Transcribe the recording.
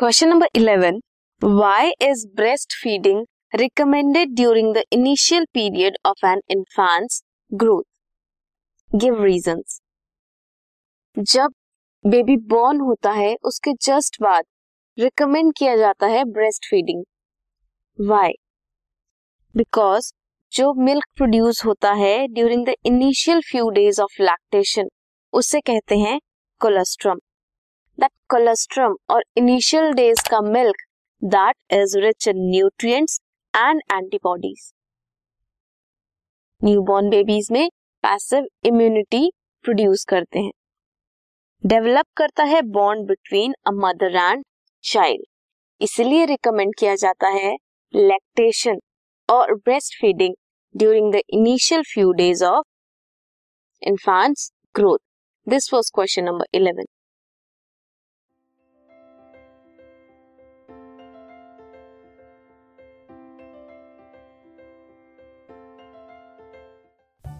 Question number 11. Why is breastfeeding recommended during the initial period of an infant's growth? Give reasons. जब baby born होता है उसके just बाद recommend किया जाता है ब्रेस्ट फीडिंग वाई बिकॉज़ जो मिल्क प्रोड्यूस होता है during the initial few days of lactation उसे कहते हैं कोलेस्ट्रम दैट कोलेस्ट्रम और इनिशियल डेज़ का milk that is rich in nutrients and antibodies newborn babies में पैसिव इम्यूनिटी प्रोड्यूस करते हैं। डेवलप करता है bond between a mother and child इसलिए रिकमेंड किया जाता है लैक्टेशन और breast feeding during the initial few days of infants growth this was question number eleven